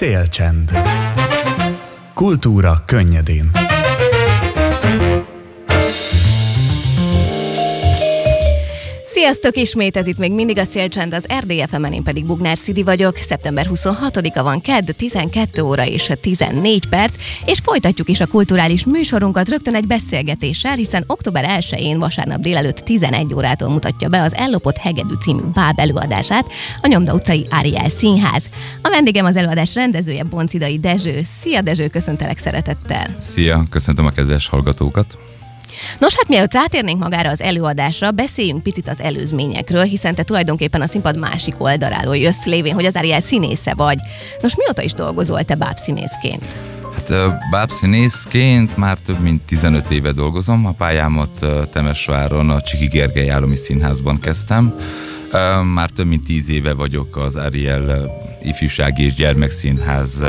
Szélcsend. Kultúra könnyedén. Sziasztok ismét, ez itt még mindig a Szélcsend, az rdfm én pedig Bugnár Szidi vagyok. Szeptember 26-a van kedd, 12 óra és 14 perc, és folytatjuk is a kulturális műsorunkat rögtön egy beszélgetéssel, hiszen október 1-én vasárnap délelőtt 11 órától mutatja be az Ellopott Hegedű című báb előadását a Nyomda utcai Áriel Színház. A vendégem az előadás rendezője Boncidai Dezső. Szia Dezső, köszöntelek szeretettel. Szia, köszöntöm a kedves hallgatókat. Nos, hát mielőtt rátérnénk magára az előadásra, beszéljünk picit az előzményekről, hiszen te tulajdonképpen a színpad másik oldaláról jössz lévén, hogy az Ariel színésze vagy. Nos, mióta is dolgozol te bábszínészként? Hát bábszínészként már több mint 15 éve dolgozom. A pályámat Temesváron a Csiki Gergely Állami Színházban kezdtem. Már több mint 10 éve vagyok az Ariel Ifjúsági és Gyermekszínház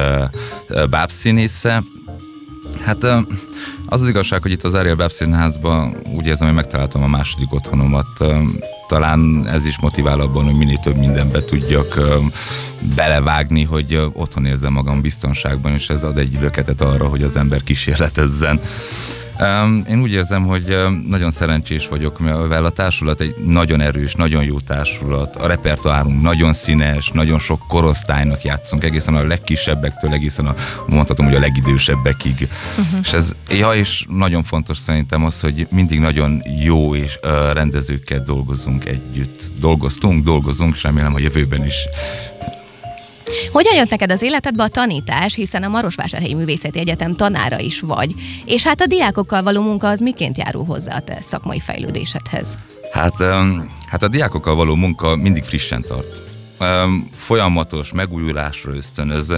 bábszínésze. Hát az az igazság, hogy itt az Ariel Báb Színházban úgy érzem, hogy megtaláltam a második otthonomat. Talán ez is motivál abban, hogy minél több mindenbe tudjak belevágni, hogy otthon érzem magam biztonságban, és ez ad egy löketet arra, hogy az ember kísérletezzen. Én úgy érzem, hogy nagyon szerencsés vagyok, mivel a társulat egy nagyon erős, nagyon jó társulat. A repertoárunk nagyon színes, nagyon sok korosztálynak játszunk, egészen a legkisebbektől, egészen a, mondhatom, hogy a legidősebbekig. Uh-huh. És ez, ja, és nagyon fontos szerintem az, hogy mindig nagyon jó és rendezőkkel dolgozunk együtt. Dolgoztunk, dolgozunk, és remélem, hogy jövőben is hogyan jött neked az életedbe a tanítás, hiszen a Marosvásárhelyi Művészeti Egyetem tanára is vagy, és hát a diákokkal való munka az miként járul hozzá a te szakmai fejlődésedhez? Hát, hát a diákokkal való munka mindig frissen tart folyamatos megújulásra ösztönöz.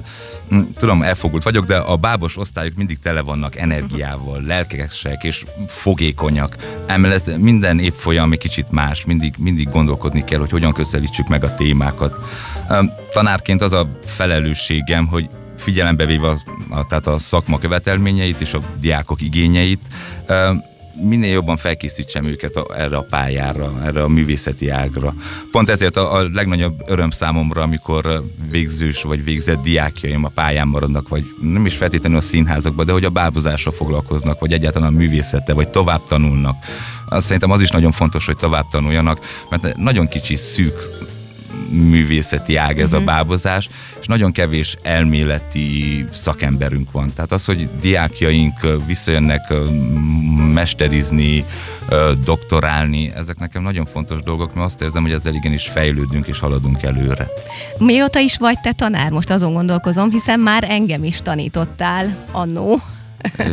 Hm, tudom, elfogult vagyok, de a bábos osztályok mindig tele vannak energiával, lelkesek és fogékonyak. Emellett minden évfolyam egy kicsit más, mindig, mindig gondolkodni kell, hogy hogyan közelítsük meg a témákat. Tanárként az a felelősségem, hogy figyelembe véve a, a, tehát a szakma követelményeit és a diákok igényeit, minél jobban felkészítsem őket erre a pályára, erre a művészeti ágra. Pont ezért a, a legnagyobb öröm számomra, amikor végzős vagy végzett diákjaim a pályán maradnak, vagy nem is feltétlenül a színházakban, de hogy a bábozásra foglalkoznak, vagy egyáltalán a művészete, vagy tovább tanulnak. Azt szerintem az is nagyon fontos, hogy tovább tanuljanak, mert nagyon kicsi szűk művészeti ág ez uh-huh. a mhm. bábozás, és nagyon kevés elméleti szakemberünk van. Tehát az, hogy diákjaink visszajönnek mesterizni, doktorálni, ezek nekem nagyon fontos dolgok, mert azt érzem, hogy ezzel igenis fejlődünk és haladunk előre. Mióta is vagy te tanár? Most azon gondolkozom, hiszen már engem is tanítottál annó.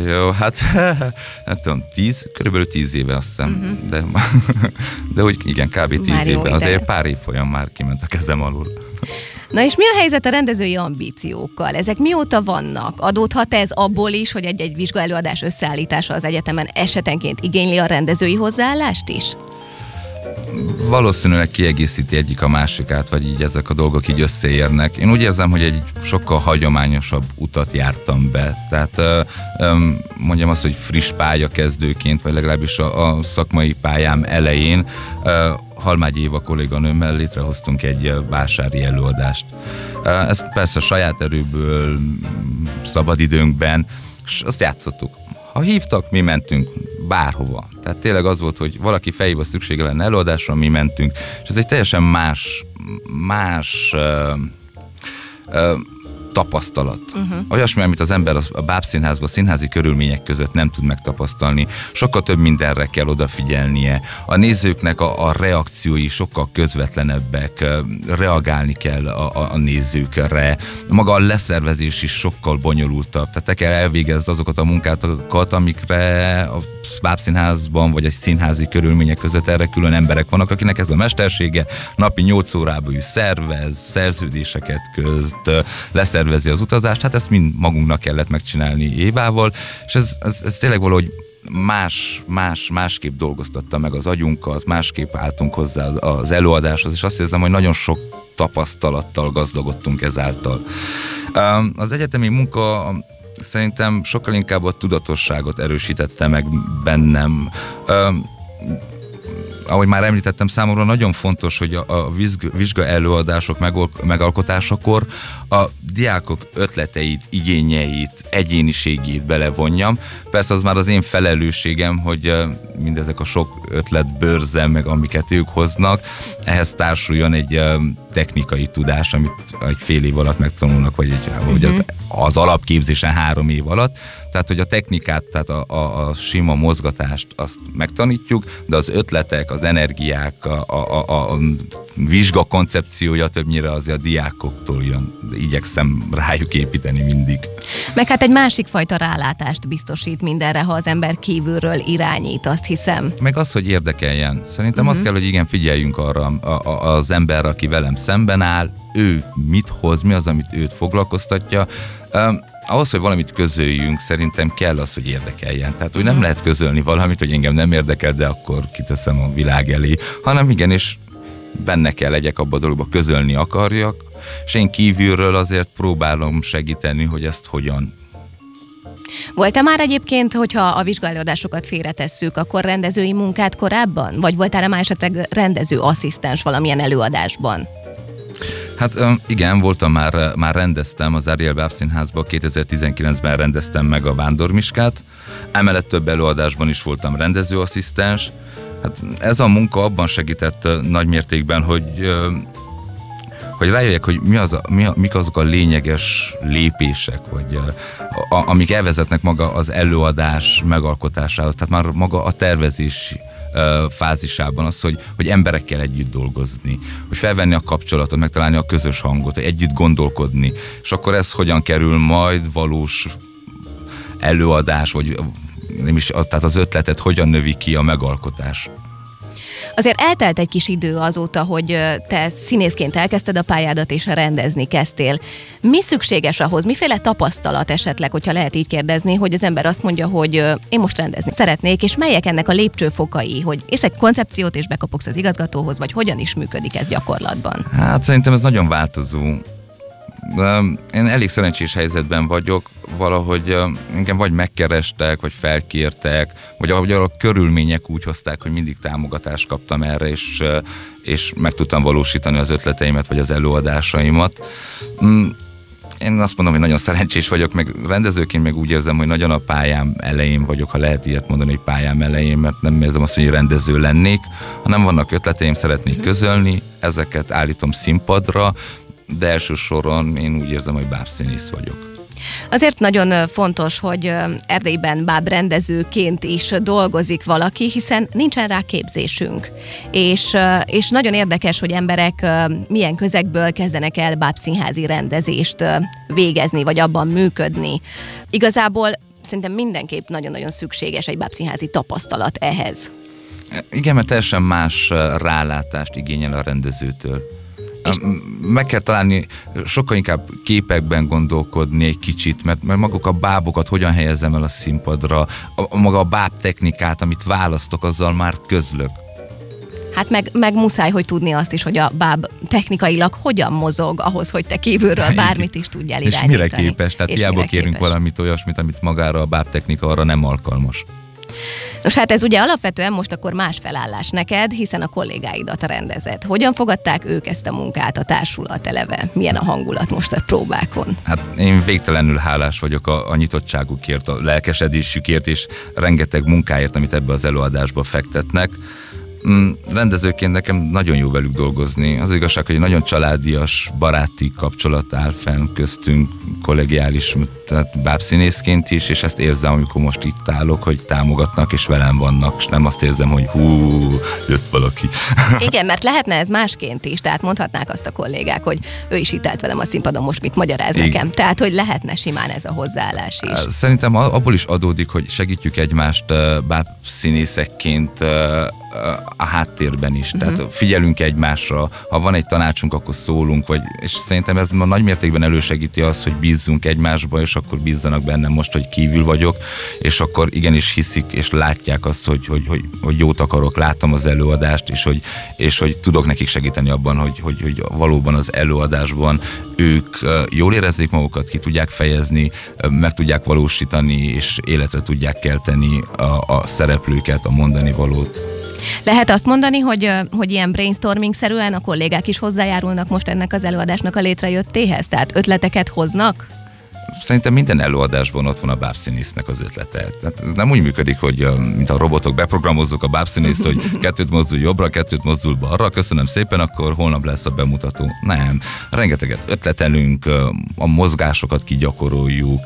Jó, hát nem tudom, tíz, körülbelül tíz éve azt hiszem, uh-huh. de, de úgy igen, kb. tíz éve, azért pár év folyam már kiment a kezem alul. Na és mi a helyzet a rendezői ambíciókkal? Ezek mióta vannak? Adódhat ez abból is, hogy egy-egy vizsgaelőadás összeállítása az egyetemen esetenként igényli a rendezői hozzáállást is? Valószínűleg kiegészíti egyik a másikát, vagy így ezek a dolgok így összeérnek. Én úgy érzem, hogy egy sokkal hagyományosabb utat jártam be. Tehát mondjam azt, hogy friss pálya kezdőként, vagy legalábbis a, a szakmai pályám elején Halmágy Éva kolléganőmmel létrehoztunk egy vásári előadást. Ez persze saját erőből, szabadidőnkben, és azt játszottuk. Ha hívtak, mi mentünk bárhova. Tehát tényleg az volt, hogy valaki fejébe szüksége lenne előadásra, mi mentünk. És ez egy teljesen más, más uh, uh, tapasztalat. Uh-huh. Olyasmi, amit az ember a bábszínházban, a színházi körülmények között nem tud megtapasztalni. Sokkal több mindenre kell odafigyelnie. A nézőknek a, a reakciói sokkal közvetlenebbek, reagálni kell a, a, a nézőkre. Maga a leszervezés is sokkal bonyolultabb. Tehát te kell elvégezni azokat a munkátokat, amikre a bábszínházban vagy egy színházi körülmények között erre külön emberek vannak, akinek ez a mestersége napi 8 órában is szervez, szerződéseket közt, leszervez szervezi az utazást, hát ezt mind magunknak kellett megcsinálni Évával, és ez, ez, ez tényleg valahogy más, más, másképp dolgoztatta meg az agyunkat, másképp álltunk hozzá az előadáshoz, és azt érzem, hogy nagyon sok tapasztalattal gazdagodtunk ezáltal. Az egyetemi munka szerintem sokkal inkább a tudatosságot erősítette meg bennem ahogy már említettem, számomra nagyon fontos, hogy a vizsga előadások megalkotásakor a diákok ötleteit, igényeit, egyéniségét belevonjam. Persze az már az én felelősségem, hogy mindezek a sok ötlet bőrze, meg amiket ők hoznak, ehhez társuljon egy technikai tudás, amit egy fél év alatt megtanulnak, vagy, egy, uh-huh. vagy az, mhm. az alapképzésen három év alatt. Tehát, hogy a technikát, tehát a, a, a sima mozgatást azt megtanítjuk, de az ötletek, az energiák, a, a, a, a vizsga koncepciója többnyire azért a diákoktól jön. Igyekszem rájuk építeni mindig. Meg hát egy másik fajta rálátást biztosít mindenre, ha az ember kívülről irányít, azt hiszem. Meg az, hogy érdekeljen. Szerintem uh-huh. azt kell, hogy igen, figyeljünk arra a, a, az ember, aki velem szemben áll, ő mit hoz, mi az, amit őt foglalkoztatja. Um, ahhoz, hogy valamit közöljünk, szerintem kell az, hogy érdekeljen. Tehát, hogy nem mhm. lehet közölni valamit, hogy engem nem érdekel, de akkor kiteszem a világ elé, hanem igenis benne kell legyek abba a dologba, közölni akarjak, és én kívülről azért próbálom segíteni, hogy ezt hogyan volt-e már egyébként, hogyha a vizsgálódásokat félretesszük, akkor rendezői munkát korábban? Vagy voltál-e már esetleg rendező asszisztens valamilyen előadásban? Hát igen, voltam már, már rendeztem az Ariel Báb Színházban, 2019-ben rendeztem meg a Vándormiskát, emellett több előadásban is voltam rendezőasszisztens. Hát ez a munka abban segített nagy mértékben, hogy hogy rájöjjek, hogy mi az a, mi a, mik azok a lényeges lépések, vagy a, amik elvezetnek maga az előadás megalkotásához, tehát már maga a tervezés fázisában az, hogy, hogy emberekkel együtt dolgozni, hogy felvenni a kapcsolatot, megtalálni a közös hangot, hogy együtt gondolkodni, és akkor ez hogyan kerül majd valós előadás, vagy nem is, tehát az ötletet hogyan növi ki a megalkotás. Azért eltelt egy kis idő azóta, hogy te színészként elkezdted a pályádat és rendezni kezdtél. Mi szükséges ahhoz? Miféle tapasztalat esetleg, hogyha lehet így kérdezni, hogy az ember azt mondja, hogy én most rendezni szeretnék, és melyek ennek a lépcsőfokai, hogy érsz egy koncepciót és bekopogsz az igazgatóhoz, vagy hogyan is működik ez gyakorlatban? Hát szerintem ez nagyon változó. Én elég szerencsés helyzetben vagyok, valahogy engem vagy megkerestek, vagy felkértek, vagy ahogy a körülmények úgy hozták, hogy mindig támogatást kaptam erre, és, és meg tudtam valósítani az ötleteimet, vagy az előadásaimat. Mm, én azt mondom, hogy nagyon szerencsés vagyok, meg rendezőként meg úgy érzem, hogy nagyon a pályám elején vagyok, ha lehet ilyet mondani, hogy pályám elején, mert nem érzem azt, hogy rendező lennék, hanem vannak ötleteim, szeretnék közölni, ezeket állítom színpadra, de elsősoron én úgy érzem, hogy bábszínész vagyok. Azért nagyon fontos, hogy Erdélyben báb rendezőként is dolgozik valaki, hiszen nincsen rá képzésünk. És, és nagyon érdekes, hogy emberek milyen közegből kezdenek el bábszínházi rendezést végezni, vagy abban működni. Igazából szerintem mindenképp nagyon-nagyon szükséges egy bábszínházi tapasztalat ehhez. Igen, mert teljesen más rálátást igényel a rendezőtől. És... Meg kell találni, sokkal inkább képekben gondolkodni egy kicsit, mert, mert maguk a bábokat hogyan helyezem el a színpadra, a, maga a báb technikát, amit választok, azzal már közlök. Hát meg, meg muszáj, hogy tudni azt is, hogy a báb technikailag hogyan mozog ahhoz, hogy te kívülről bármit is tudjál irányítani. És mire képes? Tehát hiába kérünk képes. valamit olyasmit, amit magára a báb technika arra nem alkalmas. Nos hát ez ugye alapvetően most akkor más felállás neked, hiszen a kollégáidat rendezett. Hogyan fogadták ők ezt a munkát, a társulat eleve? Milyen a hangulat most a próbákon? Hát én végtelenül hálás vagyok a, a nyitottságukért, a lelkesedésükért és rengeteg munkáért, amit ebbe az előadásba fektetnek. Mm, rendezőként nekem nagyon jó velük dolgozni. Az igazság, hogy egy nagyon családias, baráti kapcsolat áll fenn köztünk, kollegiális, tehát bábszínészként is, és ezt érzem, amikor most itt állok, hogy támogatnak és velem vannak, és nem azt érzem, hogy hú, jött valaki. Igen, mert lehetne ez másként is, tehát mondhatnák azt a kollégák, hogy ő is itt állt velem a színpadon, most mit magyaráz Igen. nekem. Tehát, hogy lehetne simán ez a hozzáállás is. Szerintem abból is adódik, hogy segítjük egymást bábszínészekként a háttérben is. Uh-huh. Tehát figyelünk egymásra, ha van egy tanácsunk, akkor szólunk, vagy, és szerintem ez ma nagy mértékben elősegíti azt, hogy bízzunk egymásba, és akkor bízzanak bennem most, hogy kívül vagyok, és akkor igenis hiszik, és látják azt, hogy, hogy, hogy, hogy jót akarok, látom az előadást, és hogy, és hogy tudok nekik segíteni abban, hogy, hogy, hogy valóban az előadásban ők jól érezzék magukat, ki tudják fejezni, meg tudják valósítani, és életre tudják kelteni a, a szereplőket, a mondani valót. Lehet azt mondani, hogy, hogy ilyen brainstorming-szerűen a kollégák is hozzájárulnak most ennek az előadásnak a létrejöttéhez? Tehát ötleteket hoznak? Szerintem minden előadásban ott van a bábszínésznek az ötlete. Tehát nem úgy működik, hogy mint a robotok beprogramozzuk a bábszínészt, hogy kettőt mozdul jobbra, kettőt mozdul balra, köszönöm szépen, akkor holnap lesz a bemutató. Nem. Rengeteget ötletelünk, a mozgásokat kigyakoroljuk,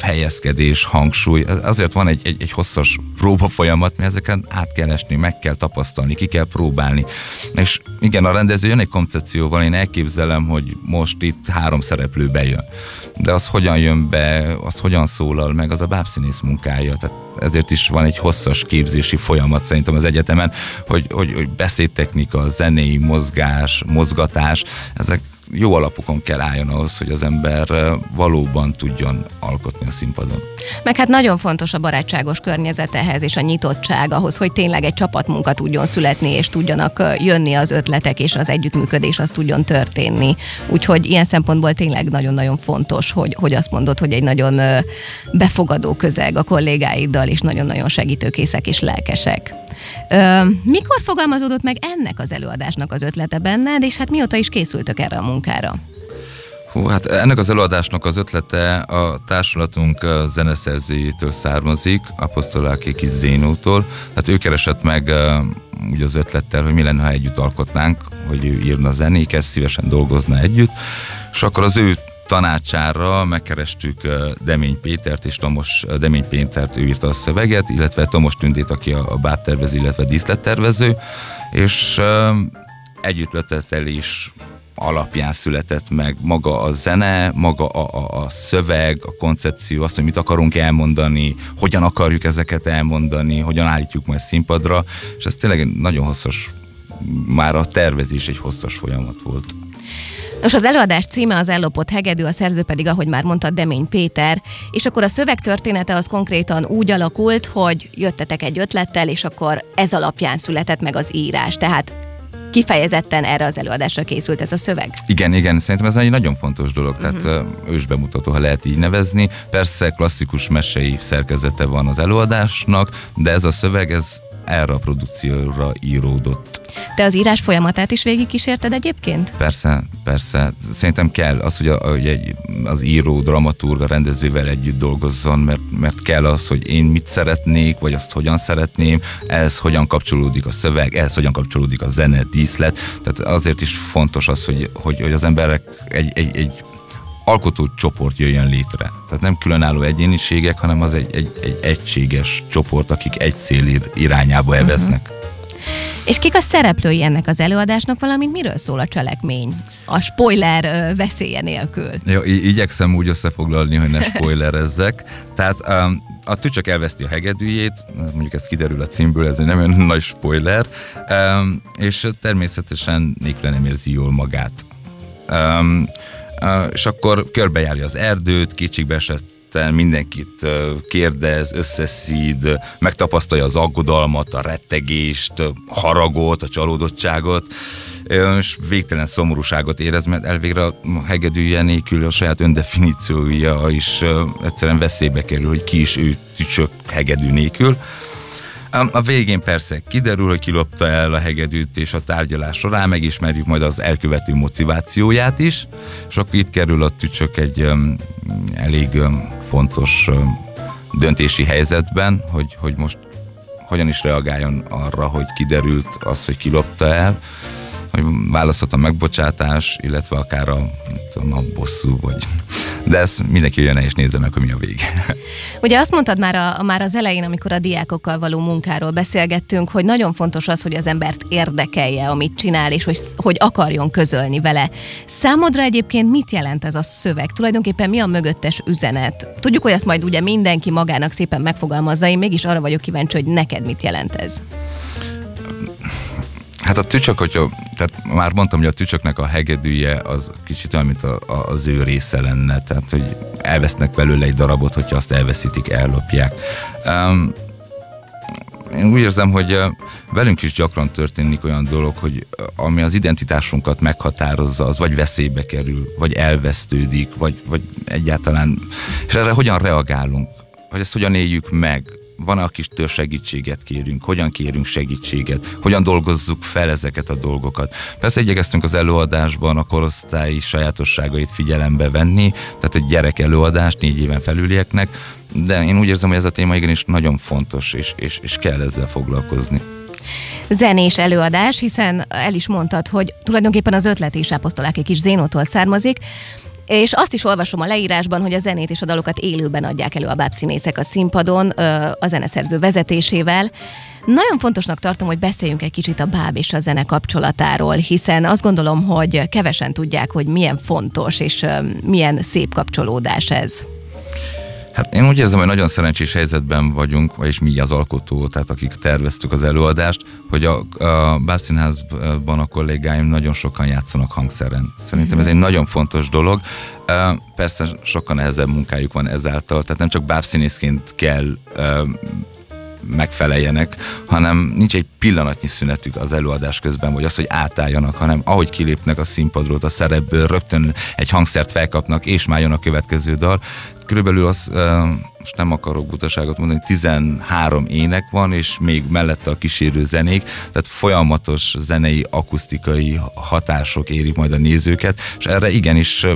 helyezkedés, hangsúly. Azért van egy, egy, egy hosszas próba folyamat, mert ezeken át kell esni, meg kell tapasztalni, ki kell próbálni. És igen, a rendező jön egy koncepcióval, én elképzelem, hogy most itt három szereplő bejön. De az hogyan jön be, az hogyan szólal meg, az a bábszínész munkája. Tehát ezért is van egy hosszas képzési folyamat szerintem az egyetemen, hogy, hogy, hogy beszédtechnika, zenei mozgás, mozgatás, ezek jó alapokon kell álljon ahhoz, hogy az ember valóban tudjon alkotni a színpadon. Meg hát nagyon fontos a barátságos környezet ehhez, és a nyitottság ahhoz, hogy tényleg egy csapatmunka tudjon születni, és tudjanak jönni az ötletek, és az együttműködés az tudjon történni. Úgyhogy ilyen szempontból tényleg nagyon-nagyon fontos, hogy, hogy azt mondod, hogy egy nagyon befogadó közeg a kollégáiddal, és nagyon-nagyon segítőkészek és lelkesek. Ö, mikor fogalmazódott meg ennek az előadásnak az ötlete benned, és hát mióta is készültök erre a munkára? Hú, hát ennek az előadásnak az ötlete a társulatunk zeneszerzőjétől származik, Apostoláki kis Zénótól. Hát ő keresett meg úgy az ötlettel, hogy mi lenne, ha együtt alkotnánk, hogy ő írna zenéket, szívesen dolgozna együtt, és akkor az ő tanácsára megkerestük Demény Pétert és Tomos Demény Pétert, ő írta a szöveget, illetve Tomos Tündét, aki a, bábtervező, illetve díszlettervező, és együttletetelés alapján született meg maga a zene, maga a, a, a szöveg, a koncepció, azt, hogy mit akarunk elmondani, hogyan akarjuk ezeket elmondani, hogyan állítjuk majd színpadra, és ez tényleg nagyon hosszas, már a tervezés egy hosszas folyamat volt. Nos, az előadás címe az Ellopott hegedű, a szerző pedig, ahogy már mondta, Demény Péter, és akkor a szöveg története az konkrétan úgy alakult, hogy jöttetek egy ötlettel, és akkor ez alapján született meg az írás. Tehát kifejezetten erre az előadásra készült ez a szöveg. Igen, igen, szerintem ez egy nagyon fontos dolog, tehát uh-huh. ősbemutató, ha lehet így nevezni. Persze klasszikus mesei szerkezete van az előadásnak, de ez a szöveg, ez erre a produkcióra íródott. Te az írás folyamatát is végigkísérted egyébként? Persze, persze. Szerintem kell az, hogy, a, hogy egy, az író, dramaturg, a rendezővel együtt dolgozzon, mert, mert kell az, hogy én mit szeretnék, vagy azt hogyan szeretném, ez hogyan kapcsolódik a szöveg, ez hogyan kapcsolódik a zene, díszlet. Tehát azért is fontos az, hogy, hogy, hogy az emberek egy, egy, egy alkotó csoport jöjjön létre. Tehát nem különálló egyéniségek, hanem az egy, egy, egy egységes csoport, akik egy cél irányába eveznek. Uh-huh. És kik a szereplői ennek az előadásnak, valamint miről szól a cselekmény? A spoiler veszélye nélkül. Ja, igyekszem úgy összefoglalni, hogy ne spoilerezzek. Tehát um, a tücsök elveszti a hegedűjét, mondjuk ez kiderül a címből, ez egy nem olyan nagy spoiler, um, és természetesen Nikle nem érzi jól magát. Um, és akkor körbejárja az erdőt, kétségbe esett mindenkit kérdez, összeszíd, megtapasztalja az aggodalmat, a rettegést, a haragot, a csalódottságot, és végtelen szomorúságot érez, mert elvégre a hegedűje nélkül a saját öndefiníciója is egyszerűen veszélybe kerül, hogy ki is ő tücsök hegedű nélkül. A végén persze kiderül, hogy kilopta el a hegedűt, és a tárgyalás során megismerjük majd az elkövető motivációját is, és akkor itt kerül a tücsök egy um, elég um, fontos um, döntési helyzetben, hogy, hogy most hogyan is reagáljon arra, hogy kiderült az, hogy kilopta el, hogy választhat a megbocsátás, illetve akár a, tudom, a bosszú, vagy... De ez mindenki jön és nézze meg, hogy mi a vége. Ugye azt mondtad már, a, már az elején, amikor a diákokkal való munkáról beszélgettünk, hogy nagyon fontos az, hogy az embert érdekelje, amit csinál, és hogy, hogy akarjon közölni vele. Számodra egyébként mit jelent ez a szöveg? Tulajdonképpen mi a mögöttes üzenet? Tudjuk, hogy ezt majd ugye mindenki magának szépen megfogalmazza, én mégis arra vagyok kíváncsi, hogy neked mit jelent ez. Hát a tücsök, hogyha, tehát már mondtam, hogy a tücsöknek a hegedűje az kicsit olyan, mint a, a, az ő része lenne, tehát hogy elvesznek belőle egy darabot, hogyha azt elveszítik, ellopják. Um, én úgy érzem, hogy velünk is gyakran történik olyan dolog, hogy ami az identitásunkat meghatározza, az vagy veszélybe kerül, vagy elvesztődik, vagy, vagy egyáltalán, és erre hogyan reagálunk, hogy ezt hogyan éljük meg, van akitől segítséget kérünk, hogyan kérünk segítséget, hogyan dolgozzuk fel ezeket a dolgokat. Persze igyekeztünk az előadásban a korosztályi sajátosságait figyelembe venni, tehát egy gyerek előadás négy éven felülieknek, de én úgy érzem, hogy ez a téma igenis nagyon fontos, és, és, és kell ezzel foglalkozni zenés előadás, hiszen el is mondtad, hogy tulajdonképpen az ötlet is apostolák egy kis Zénótól származik, és azt is olvasom a leírásban, hogy a zenét és a dalokat élőben adják elő a bábszínészek a színpadon, a zeneszerző vezetésével. Nagyon fontosnak tartom, hogy beszéljünk egy kicsit a báb és a zene kapcsolatáról, hiszen azt gondolom, hogy kevesen tudják, hogy milyen fontos és milyen szép kapcsolódás ez. Hát én úgy érzem, hogy nagyon szerencsés helyzetben vagyunk, vagyis mi az alkotó, tehát akik terveztük az előadást, hogy a, a Bábszínházban a kollégáim nagyon sokan játszanak hangszeren. Szerintem ez egy nagyon fontos dolog. Persze sokkal nehezebb munkájuk van ezáltal, tehát nem csak bábszínészként kell megfeleljenek, hanem nincs egy pillanatnyi szünetük az előadás közben, vagy az, hogy átálljanak, hanem ahogy kilépnek a színpadról, a szerepből, rögtön egy hangszert felkapnak, és már jön a következő dal. Körülbelül az, most nem akarok butaságot mondani, 13 ének van, és még mellette a kísérő zenék, tehát folyamatos zenei, akusztikai hatások érik majd a nézőket, és erre igenis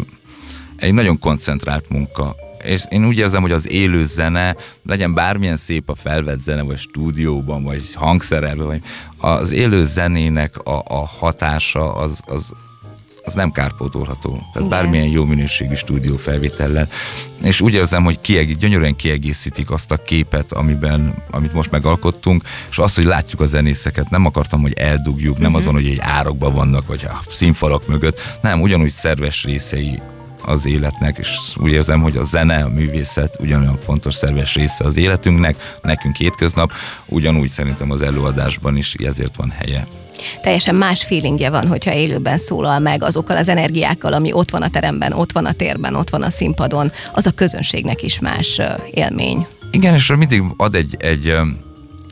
egy nagyon koncentrált munka és én úgy érzem, hogy az élő zene, legyen bármilyen szép a felvett zene, vagy stúdióban, vagy hangszerelve, vagy az élő zenének a, a hatása az, az, az nem kárpótolható. Tehát Igen. bármilyen jó minőségű stúdió felvétellel. És úgy érzem, hogy kiegít, gyönyörűen kiegészítik azt a képet, amiben, amit most megalkottunk, és azt, hogy látjuk a zenészeket, nem akartam, hogy eldugjuk, nem uh-huh. azon, hogy egy árokban vannak, vagy a színfalak mögött, nem, ugyanúgy szerves részei az életnek, és úgy érzem, hogy a zene, a művészet ugyanolyan fontos szerves része az életünknek, nekünk hétköznap, ugyanúgy szerintem az előadásban is ezért van helye teljesen más feelingje van, hogyha élőben szólal meg azokkal az energiákkal, ami ott van a teremben, ott van a térben, ott van a színpadon, az a közönségnek is más élmény. Igen, és mindig ad egy, egy,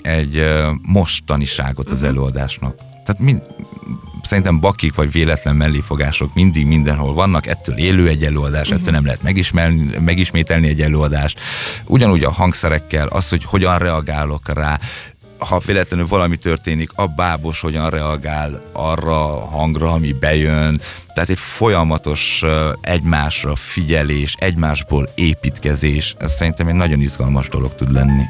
egy mostaniságot az uh-huh. előadásnak. Tehát mind, szerintem bakik vagy véletlen melléfogások mindig mindenhol vannak, ettől élő egy előadás, uh-huh. ettől nem lehet megismételni egy előadást. Ugyanúgy a hangszerekkel, az, hogy hogyan reagálok rá, ha véletlenül valami történik, a bábos hogyan reagál arra a hangra, ami bejön. Tehát egy folyamatos egymásra figyelés, egymásból építkezés, ez szerintem egy nagyon izgalmas dolog tud lenni.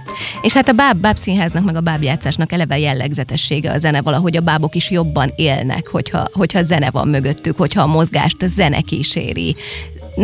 És hát a báb, bábszínháznak, meg a bábjátszásnak eleve jellegzetessége a zene, valahogy a bábok is jobban élnek, hogyha, hogyha zene van mögöttük, hogyha a mozgást a zene kíséri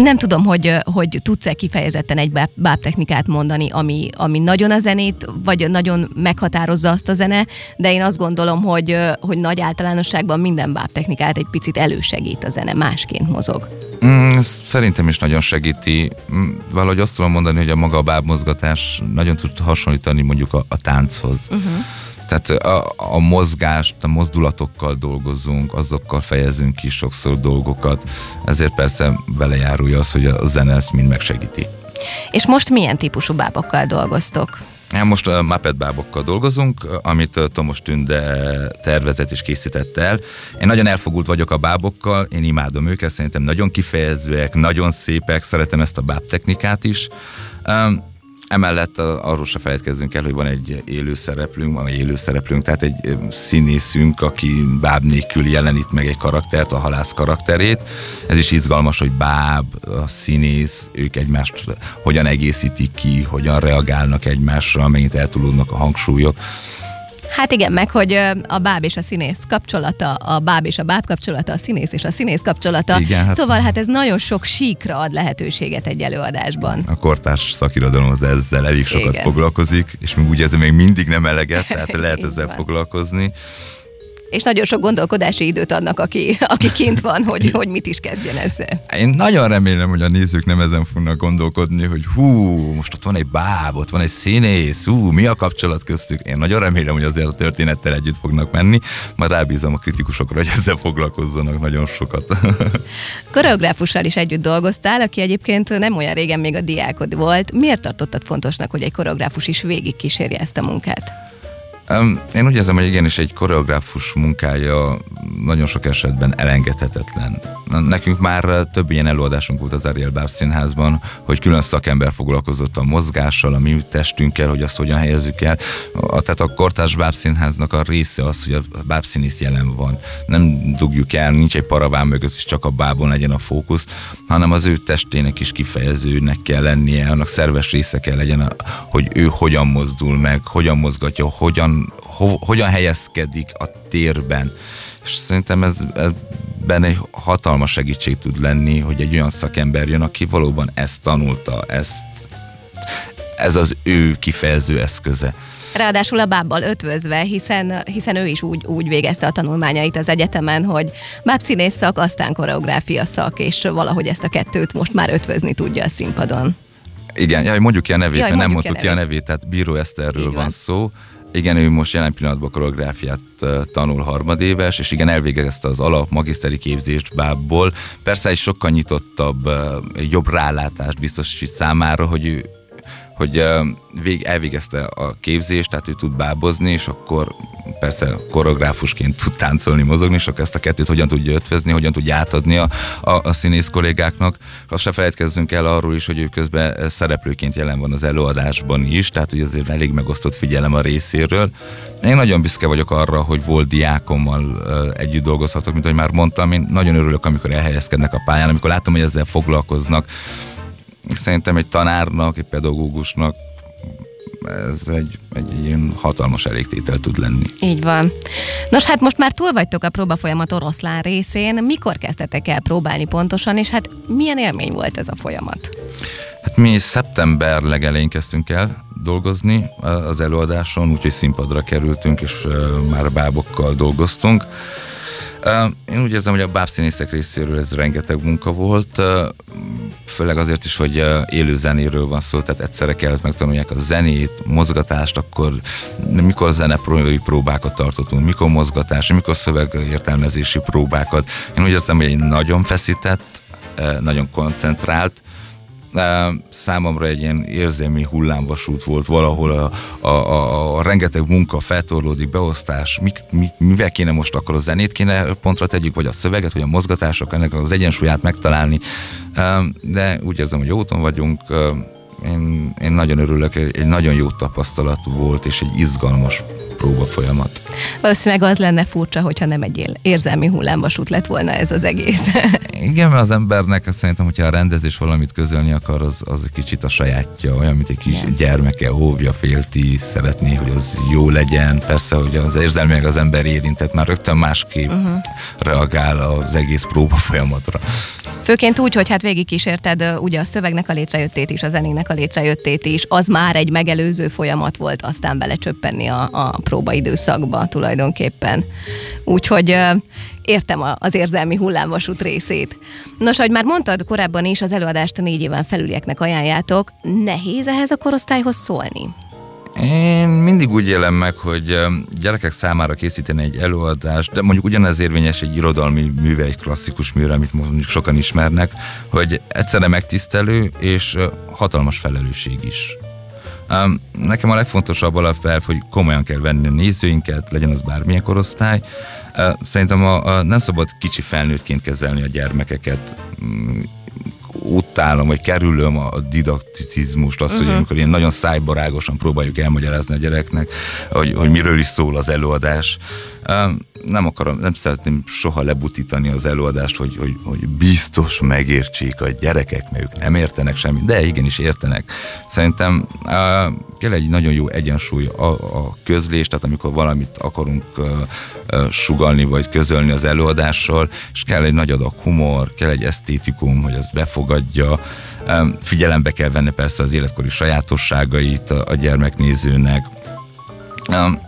nem tudom, hogy, hogy tudsz-e kifejezetten egy bábtechnikát mondani, ami, ami nagyon a zenét, vagy nagyon meghatározza azt a zene, de én azt gondolom, hogy, hogy nagy általánosságban minden bábtechnikát egy picit elősegít a zene, másként mozog. Mm, szerintem is nagyon segíti. Mm, valahogy azt tudom mondani, hogy a maga a bábmozgatás nagyon tud hasonlítani mondjuk a, a tánchoz. Uh-huh tehát a, a mozgást, a mozdulatokkal dolgozunk, azokkal fejezünk ki sokszor dolgokat, ezért persze belejárulja az, hogy a zene ezt mind megsegíti. És most milyen típusú bábokkal dolgoztok? Hát most a Muppet bábokkal dolgozunk, amit Tomos Tünde tervezett és készített el. Én nagyon elfogult vagyok a bábokkal, én imádom őket, szerintem nagyon kifejezőek, nagyon szépek, szeretem ezt a báb technikát is. Emellett arról se felejtkezzünk el, hogy van egy élő szereplőnk, van egy élő szereplőnk, tehát egy színészünk, aki báb nélkül jelenít meg egy karaktert, a halász karakterét. Ez is izgalmas, hogy báb, a színész, ők egymást hogyan egészítik ki, hogyan reagálnak egymásra, megint eltulódnak a hangsúlyok. Hát igen, meg hogy a báb és a színész kapcsolata, a báb és a báb kapcsolata, a színész és a színész kapcsolata. Igen, hát szóval hát ez nagyon sok síkra ad lehetőséget egy előadásban. A kortárs szakirodalom az ezzel elég sokat igen. foglalkozik, és úgy érzem, még mindig nem eleget, tehát lehet ezzel foglalkozni és nagyon sok gondolkodási időt adnak, aki, aki kint van, hogy, hogy mit is kezdjen ezzel. Én nagyon remélem, hogy a nézők nem ezen fognak gondolkodni, hogy hú, most ott van egy báb, ott van egy színész, hú, mi a kapcsolat köztük. Én nagyon remélem, hogy azért a történettel együtt fognak menni, majd rábízom a kritikusokra, hogy ezzel foglalkozzanak nagyon sokat. Koreográfussal is együtt dolgoztál, aki egyébként nem olyan régen még a diákod volt. Miért tartottad fontosnak, hogy egy koreográfus is végig kísérje ezt a munkát? Én úgy érzem, hogy igenis egy koreográfus munkája nagyon sok esetben elengedhetetlen. Nekünk már több ilyen előadásunk volt az Ariel Báb Színházban, hogy külön szakember foglalkozott a mozgással, a mi testünkkel, hogy azt hogyan helyezzük el. A, tehát a Kortás Báb Színháznak a része az, hogy a bábszínész jelen van. Nem dugjuk el, nincs egy paraván mögött, és csak a bábon legyen a fókusz, hanem az ő testének is kifejezőnek kell lennie, annak szerves része kell legyen, hogy ő hogyan mozdul meg, hogyan mozgatja, hogyan, ho, hogyan helyezkedik a térben. És szerintem ez, ebben egy hatalmas segítség tud lenni, hogy egy olyan szakember jön, aki valóban ezt tanulta, ezt, ez az ő kifejező eszköze. Ráadásul a bábbal ötvözve, hiszen, hiszen ő is úgy, úgy végezte a tanulmányait az egyetemen, hogy bábszínész szak, aztán koreográfia szak, és valahogy ezt a kettőt most már ötvözni tudja a színpadon. Igen, jaj, mondjuk ki a nevét, jaj, mert nem mondtuk ki a nevét, tehát Bíró Eszterről van. van szó. Igen, ő most jelen pillanatban koreográfiát tanul harmadéves, és igen, elvégezte az alap magiszteri képzést bábból. Persze egy sokkal nyitottabb, jobb rálátást biztosít számára, hogy ő hogy vég, elvégezte a képzést, tehát ő tud bábozni, és akkor persze koreográfusként tud táncolni, mozogni, és akkor ezt a kettőt hogyan tudja ötvezni, hogyan tudja átadni a, a, a színész kollégáknak. Azt se felejtkezzünk el arról is, hogy ő közben szereplőként jelen van az előadásban is, tehát hogy azért elég megosztott figyelem a részéről. Én nagyon büszke vagyok arra, hogy volt diákommal együtt dolgozhatok, mint ahogy már mondtam, én nagyon örülök, amikor elhelyezkednek a pályán, amikor látom, hogy ezzel foglalkoznak, szerintem egy tanárnak, egy pedagógusnak ez egy, egy ilyen hatalmas elégtétel tud lenni. Így van. Nos, hát most már túl vagytok a próba folyamat oroszlán részén. Mikor kezdtetek el próbálni pontosan, és hát milyen élmény volt ez a folyamat? Hát mi szeptember legelején kezdtünk el dolgozni az előadáson, úgyhogy színpadra kerültünk, és már bábokkal dolgoztunk. Én úgy érzem, hogy a bábszínészek részéről ez rengeteg munka volt, főleg azért is, hogy élő zenéről van szó, tehát egyszerre kellett megtanulják a zenét, mozgatást, akkor mikor zenepróbai próbákat tartottunk, mikor mozgatás, mikor szövegértelmezési próbákat. Én úgy érzem, hogy egy nagyon feszített, nagyon koncentrált, számomra egy ilyen érzelmi hullámvasút volt valahol a, a, a, a rengeteg munka feltorlódik, beosztás, mit, mit, mivel kéne most akkor a zenét kéne pontra tegyük, vagy a szöveget, vagy a mozgatások, ennek az egyensúlyát megtalálni, de úgy érzem, hogy úton vagyunk, én, én nagyon örülök, egy nagyon jó tapasztalat volt, és egy izgalmas próba folyamat. Valószínűleg az lenne furcsa, hogyha nem egy érzelmi hullámvasút lett volna ez az egész. Igen, mert az embernek szerintem, hogyha a rendezés valamit közölni akar, az, az egy kicsit a sajátja, olyan, mint egy kis Igen. gyermeke, óvja, félti, szeretné, hogy az jó legyen. Persze, hogy az érzelmileg az ember érintett, már rögtön másképp uh-huh. reagál az egész próba folyamatra. Főként úgy, hogy hát végig kísérted ugye a szövegnek a létrejöttét is, a zenének a létrejöttét is, az már egy megelőző folyamat volt, aztán belecsöppenni a, a próbaidőszakba tulajdonképpen. Úgyhogy értem az érzelmi hullámvasút részét. Nos, ahogy már mondtad korábban is, az előadást négy éven felülieknek ajánljátok. Nehéz ehhez a korosztályhoz szólni? Én mindig úgy élem meg, hogy gyerekek számára készíteni egy előadást, de mondjuk ugyanez érvényes egy irodalmi műve, egy klasszikus műre, amit mondjuk sokan ismernek, hogy egyszerre megtisztelő és hatalmas felelősség is. Nekem a legfontosabb alapelv, hogy komolyan kell venni a nézőinket, legyen az bármilyen korosztály. Szerintem a, a, nem szabad kicsi felnőttként kezelni a gyermekeket mm, utálom, vagy kerülöm a didakticizmust, azt, uh-huh. hogy amikor ilyen nagyon szájbarágosan próbáljuk elmagyarázni a gyereknek, hogy, hogy miről is szól az előadás. Nem akarom, nem szeretném soha lebutítani az előadást, hogy, hogy, hogy biztos megértsék a gyerekek, mert ők nem értenek semmit, de igenis értenek. Szerintem kell egy nagyon jó egyensúly a, a közlés, tehát amikor valamit akarunk sugalni vagy közölni az előadással, és kell egy nagy adag humor, kell egy esztétikum, hogy az befogadja, figyelembe kell venni persze az életkori sajátosságait a gyermeknézőnek,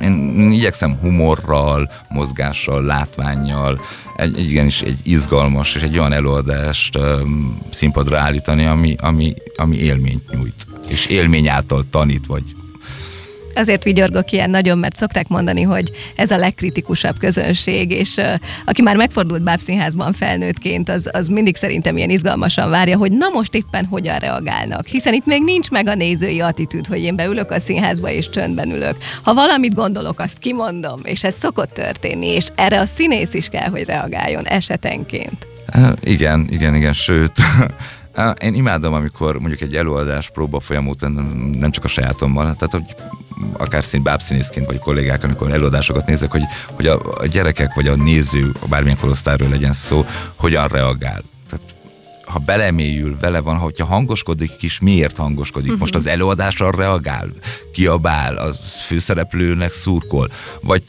én igyekszem humorral, mozgással, látványjal, egy, igenis egy izgalmas és egy olyan előadást színpadra állítani, ami, ami, ami élményt nyújt, és élmény által tanít, vagy azért vigyorgok ilyen nagyon, mert szokták mondani, hogy ez a legkritikusabb közönség, és aki már megfordult bábszínházban felnőttként, az, az mindig szerintem ilyen izgalmasan várja, hogy na most éppen hogyan reagálnak. Hiszen itt még nincs meg a nézői attitűd, hogy én beülök a színházba és csöndben ülök. Ha valamit gondolok, azt kimondom, és ez szokott történni, és erre a színész is kell, hogy reagáljon esetenként. Igen, igen, igen, sőt, Én imádom, amikor mondjuk egy előadás próba folyam után nem csak a sajátommal, tehát hogy akár szín, bábszínészként vagy kollégák, amikor előadásokat nézek, hogy, hogy a, a gyerekek vagy a néző, bármilyen korosztályról legyen szó, hogyan reagál. Ha belemélyül, vele van, hogyha hangoskodik is, miért hangoskodik? Uh-huh. Most az előadásra reagál, kiabál, a főszereplőnek szurkol, vagy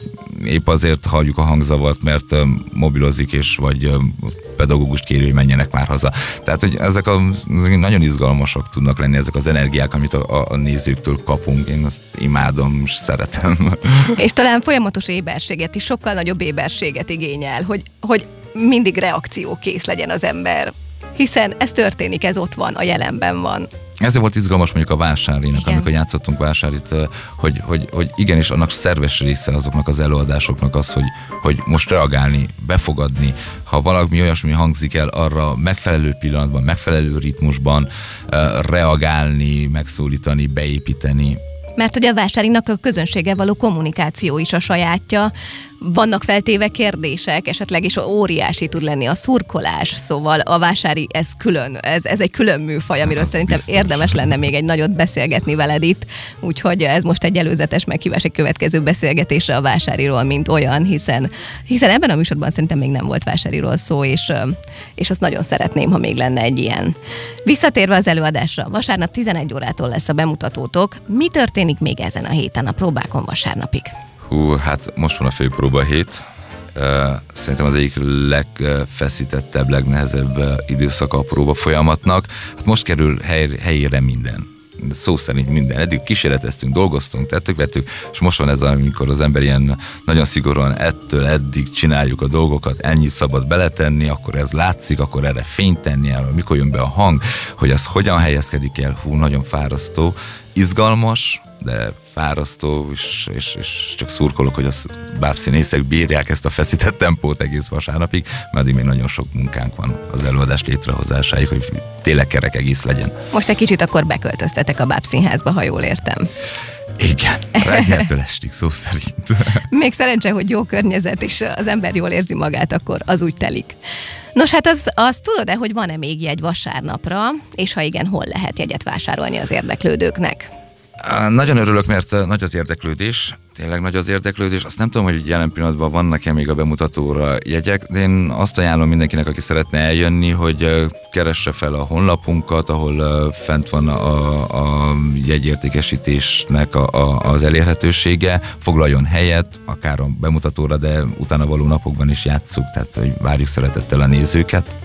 épp azért hagyjuk a hangzavart, mert um, mobilozik, és vagy um, pedagógust kérő, hogy menjenek már haza. Tehát, hogy ezek, a, ezek nagyon izgalmasak tudnak lenni, ezek az energiák, amit a, a nézőktől kapunk. Én azt imádom, és szeretem. És talán folyamatos éberséget is, sokkal nagyobb éberséget igényel, hogy, hogy mindig reakciókész legyen az ember. Hiszen ez történik, ez ott van, a jelenben van. Ezért volt izgalmas mondjuk a vásárinak, Igen. amikor játszottunk vásárit, hogy, hogy, hogy igenis annak szerves része azoknak az előadásoknak az, hogy, hogy most reagálni, befogadni, ha valami olyasmi hangzik el, arra megfelelő pillanatban, megfelelő ritmusban reagálni, megszólítani, beépíteni. Mert hogy a vásárinak a közönséggel való kommunikáció is a sajátja, vannak feltéve kérdések, esetleg is óriási tud lenni a szurkolás, szóval a vásári ez külön, ez, ez egy külön műfaj, amiről hát, szerintem biztos. érdemes lenne még egy nagyot beszélgetni veled itt, úgyhogy ez most egy előzetes meghívás egy következő beszélgetésre a vásáriról, mint olyan, hiszen, hiszen ebben a műsorban szerintem még nem volt vásáriról szó, és, és azt nagyon szeretném, ha még lenne egy ilyen. Visszatérve az előadásra, vasárnap 11 órától lesz a bemutatótok. Mi történik még ezen a héten a próbákon vasárnapig? Hú, hát most van a főpróba hét. Szerintem az egyik legfeszítettebb, legnehezebb időszaka a próba folyamatnak. Hát most kerül hely, helyére minden szó szerint minden. Eddig kísérleteztünk, dolgoztunk, tettük, vettük, és most van ez, amikor az ember ilyen nagyon szigorúan ettől eddig csináljuk a dolgokat, ennyit szabad beletenni, akkor ez látszik, akkor erre fényt tenni, el, mikor jön be a hang, hogy ez hogyan helyezkedik el, hú, nagyon fárasztó, izgalmas, de fárasztó, és, és, és csak szurkolok, hogy a bábszínészek bírják ezt a feszített tempót egész vasárnapig, mert addig még nagyon sok munkánk van az előadás létrehozásáig, hogy tényleg kerek egész legyen. Most egy kicsit akkor beköltöztetek a bábszínházba, ha jól értem. Igen, reggeltől estig szó szerint. Még szerencse, hogy jó környezet, és az ember jól érzi magát, akkor az úgy telik. Nos, hát az, az tudod-e, hogy van-e még jegy vasárnapra, és ha igen, hol lehet jegyet vásárolni az érdeklődőknek? Nagyon örülök, mert nagy az érdeklődés, tényleg nagy az érdeklődés. Azt nem tudom, hogy jelen pillanatban vannak-e még a bemutatóra jegyek, de én azt ajánlom mindenkinek, aki szeretne eljönni, hogy keresse fel a honlapunkat, ahol fent van a, a jegyértékesítésnek a, a, az elérhetősége, foglaljon helyet, akár a bemutatóra, de utána való napokban is játsszuk, tehát hogy várjuk szeretettel a nézőket.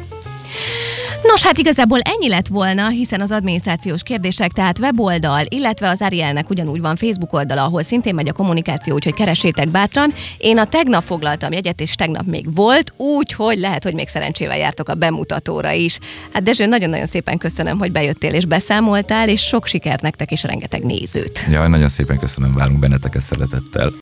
Nos, hát igazából ennyi lett volna, hiszen az adminisztrációs kérdések, tehát weboldal, illetve az Arielnek ugyanúgy van Facebook oldala, ahol szintén megy a kommunikáció, úgyhogy keresétek bátran. Én a tegnap foglaltam jegyet, és tegnap még volt, úgyhogy lehet, hogy még szerencsével jártok a bemutatóra is. Hát Dezső, nagyon-nagyon szépen köszönöm, hogy bejöttél és beszámoltál, és sok sikert nektek és rengeteg nézőt. Ja, nagyon szépen köszönöm, várunk benneteket szeretettel.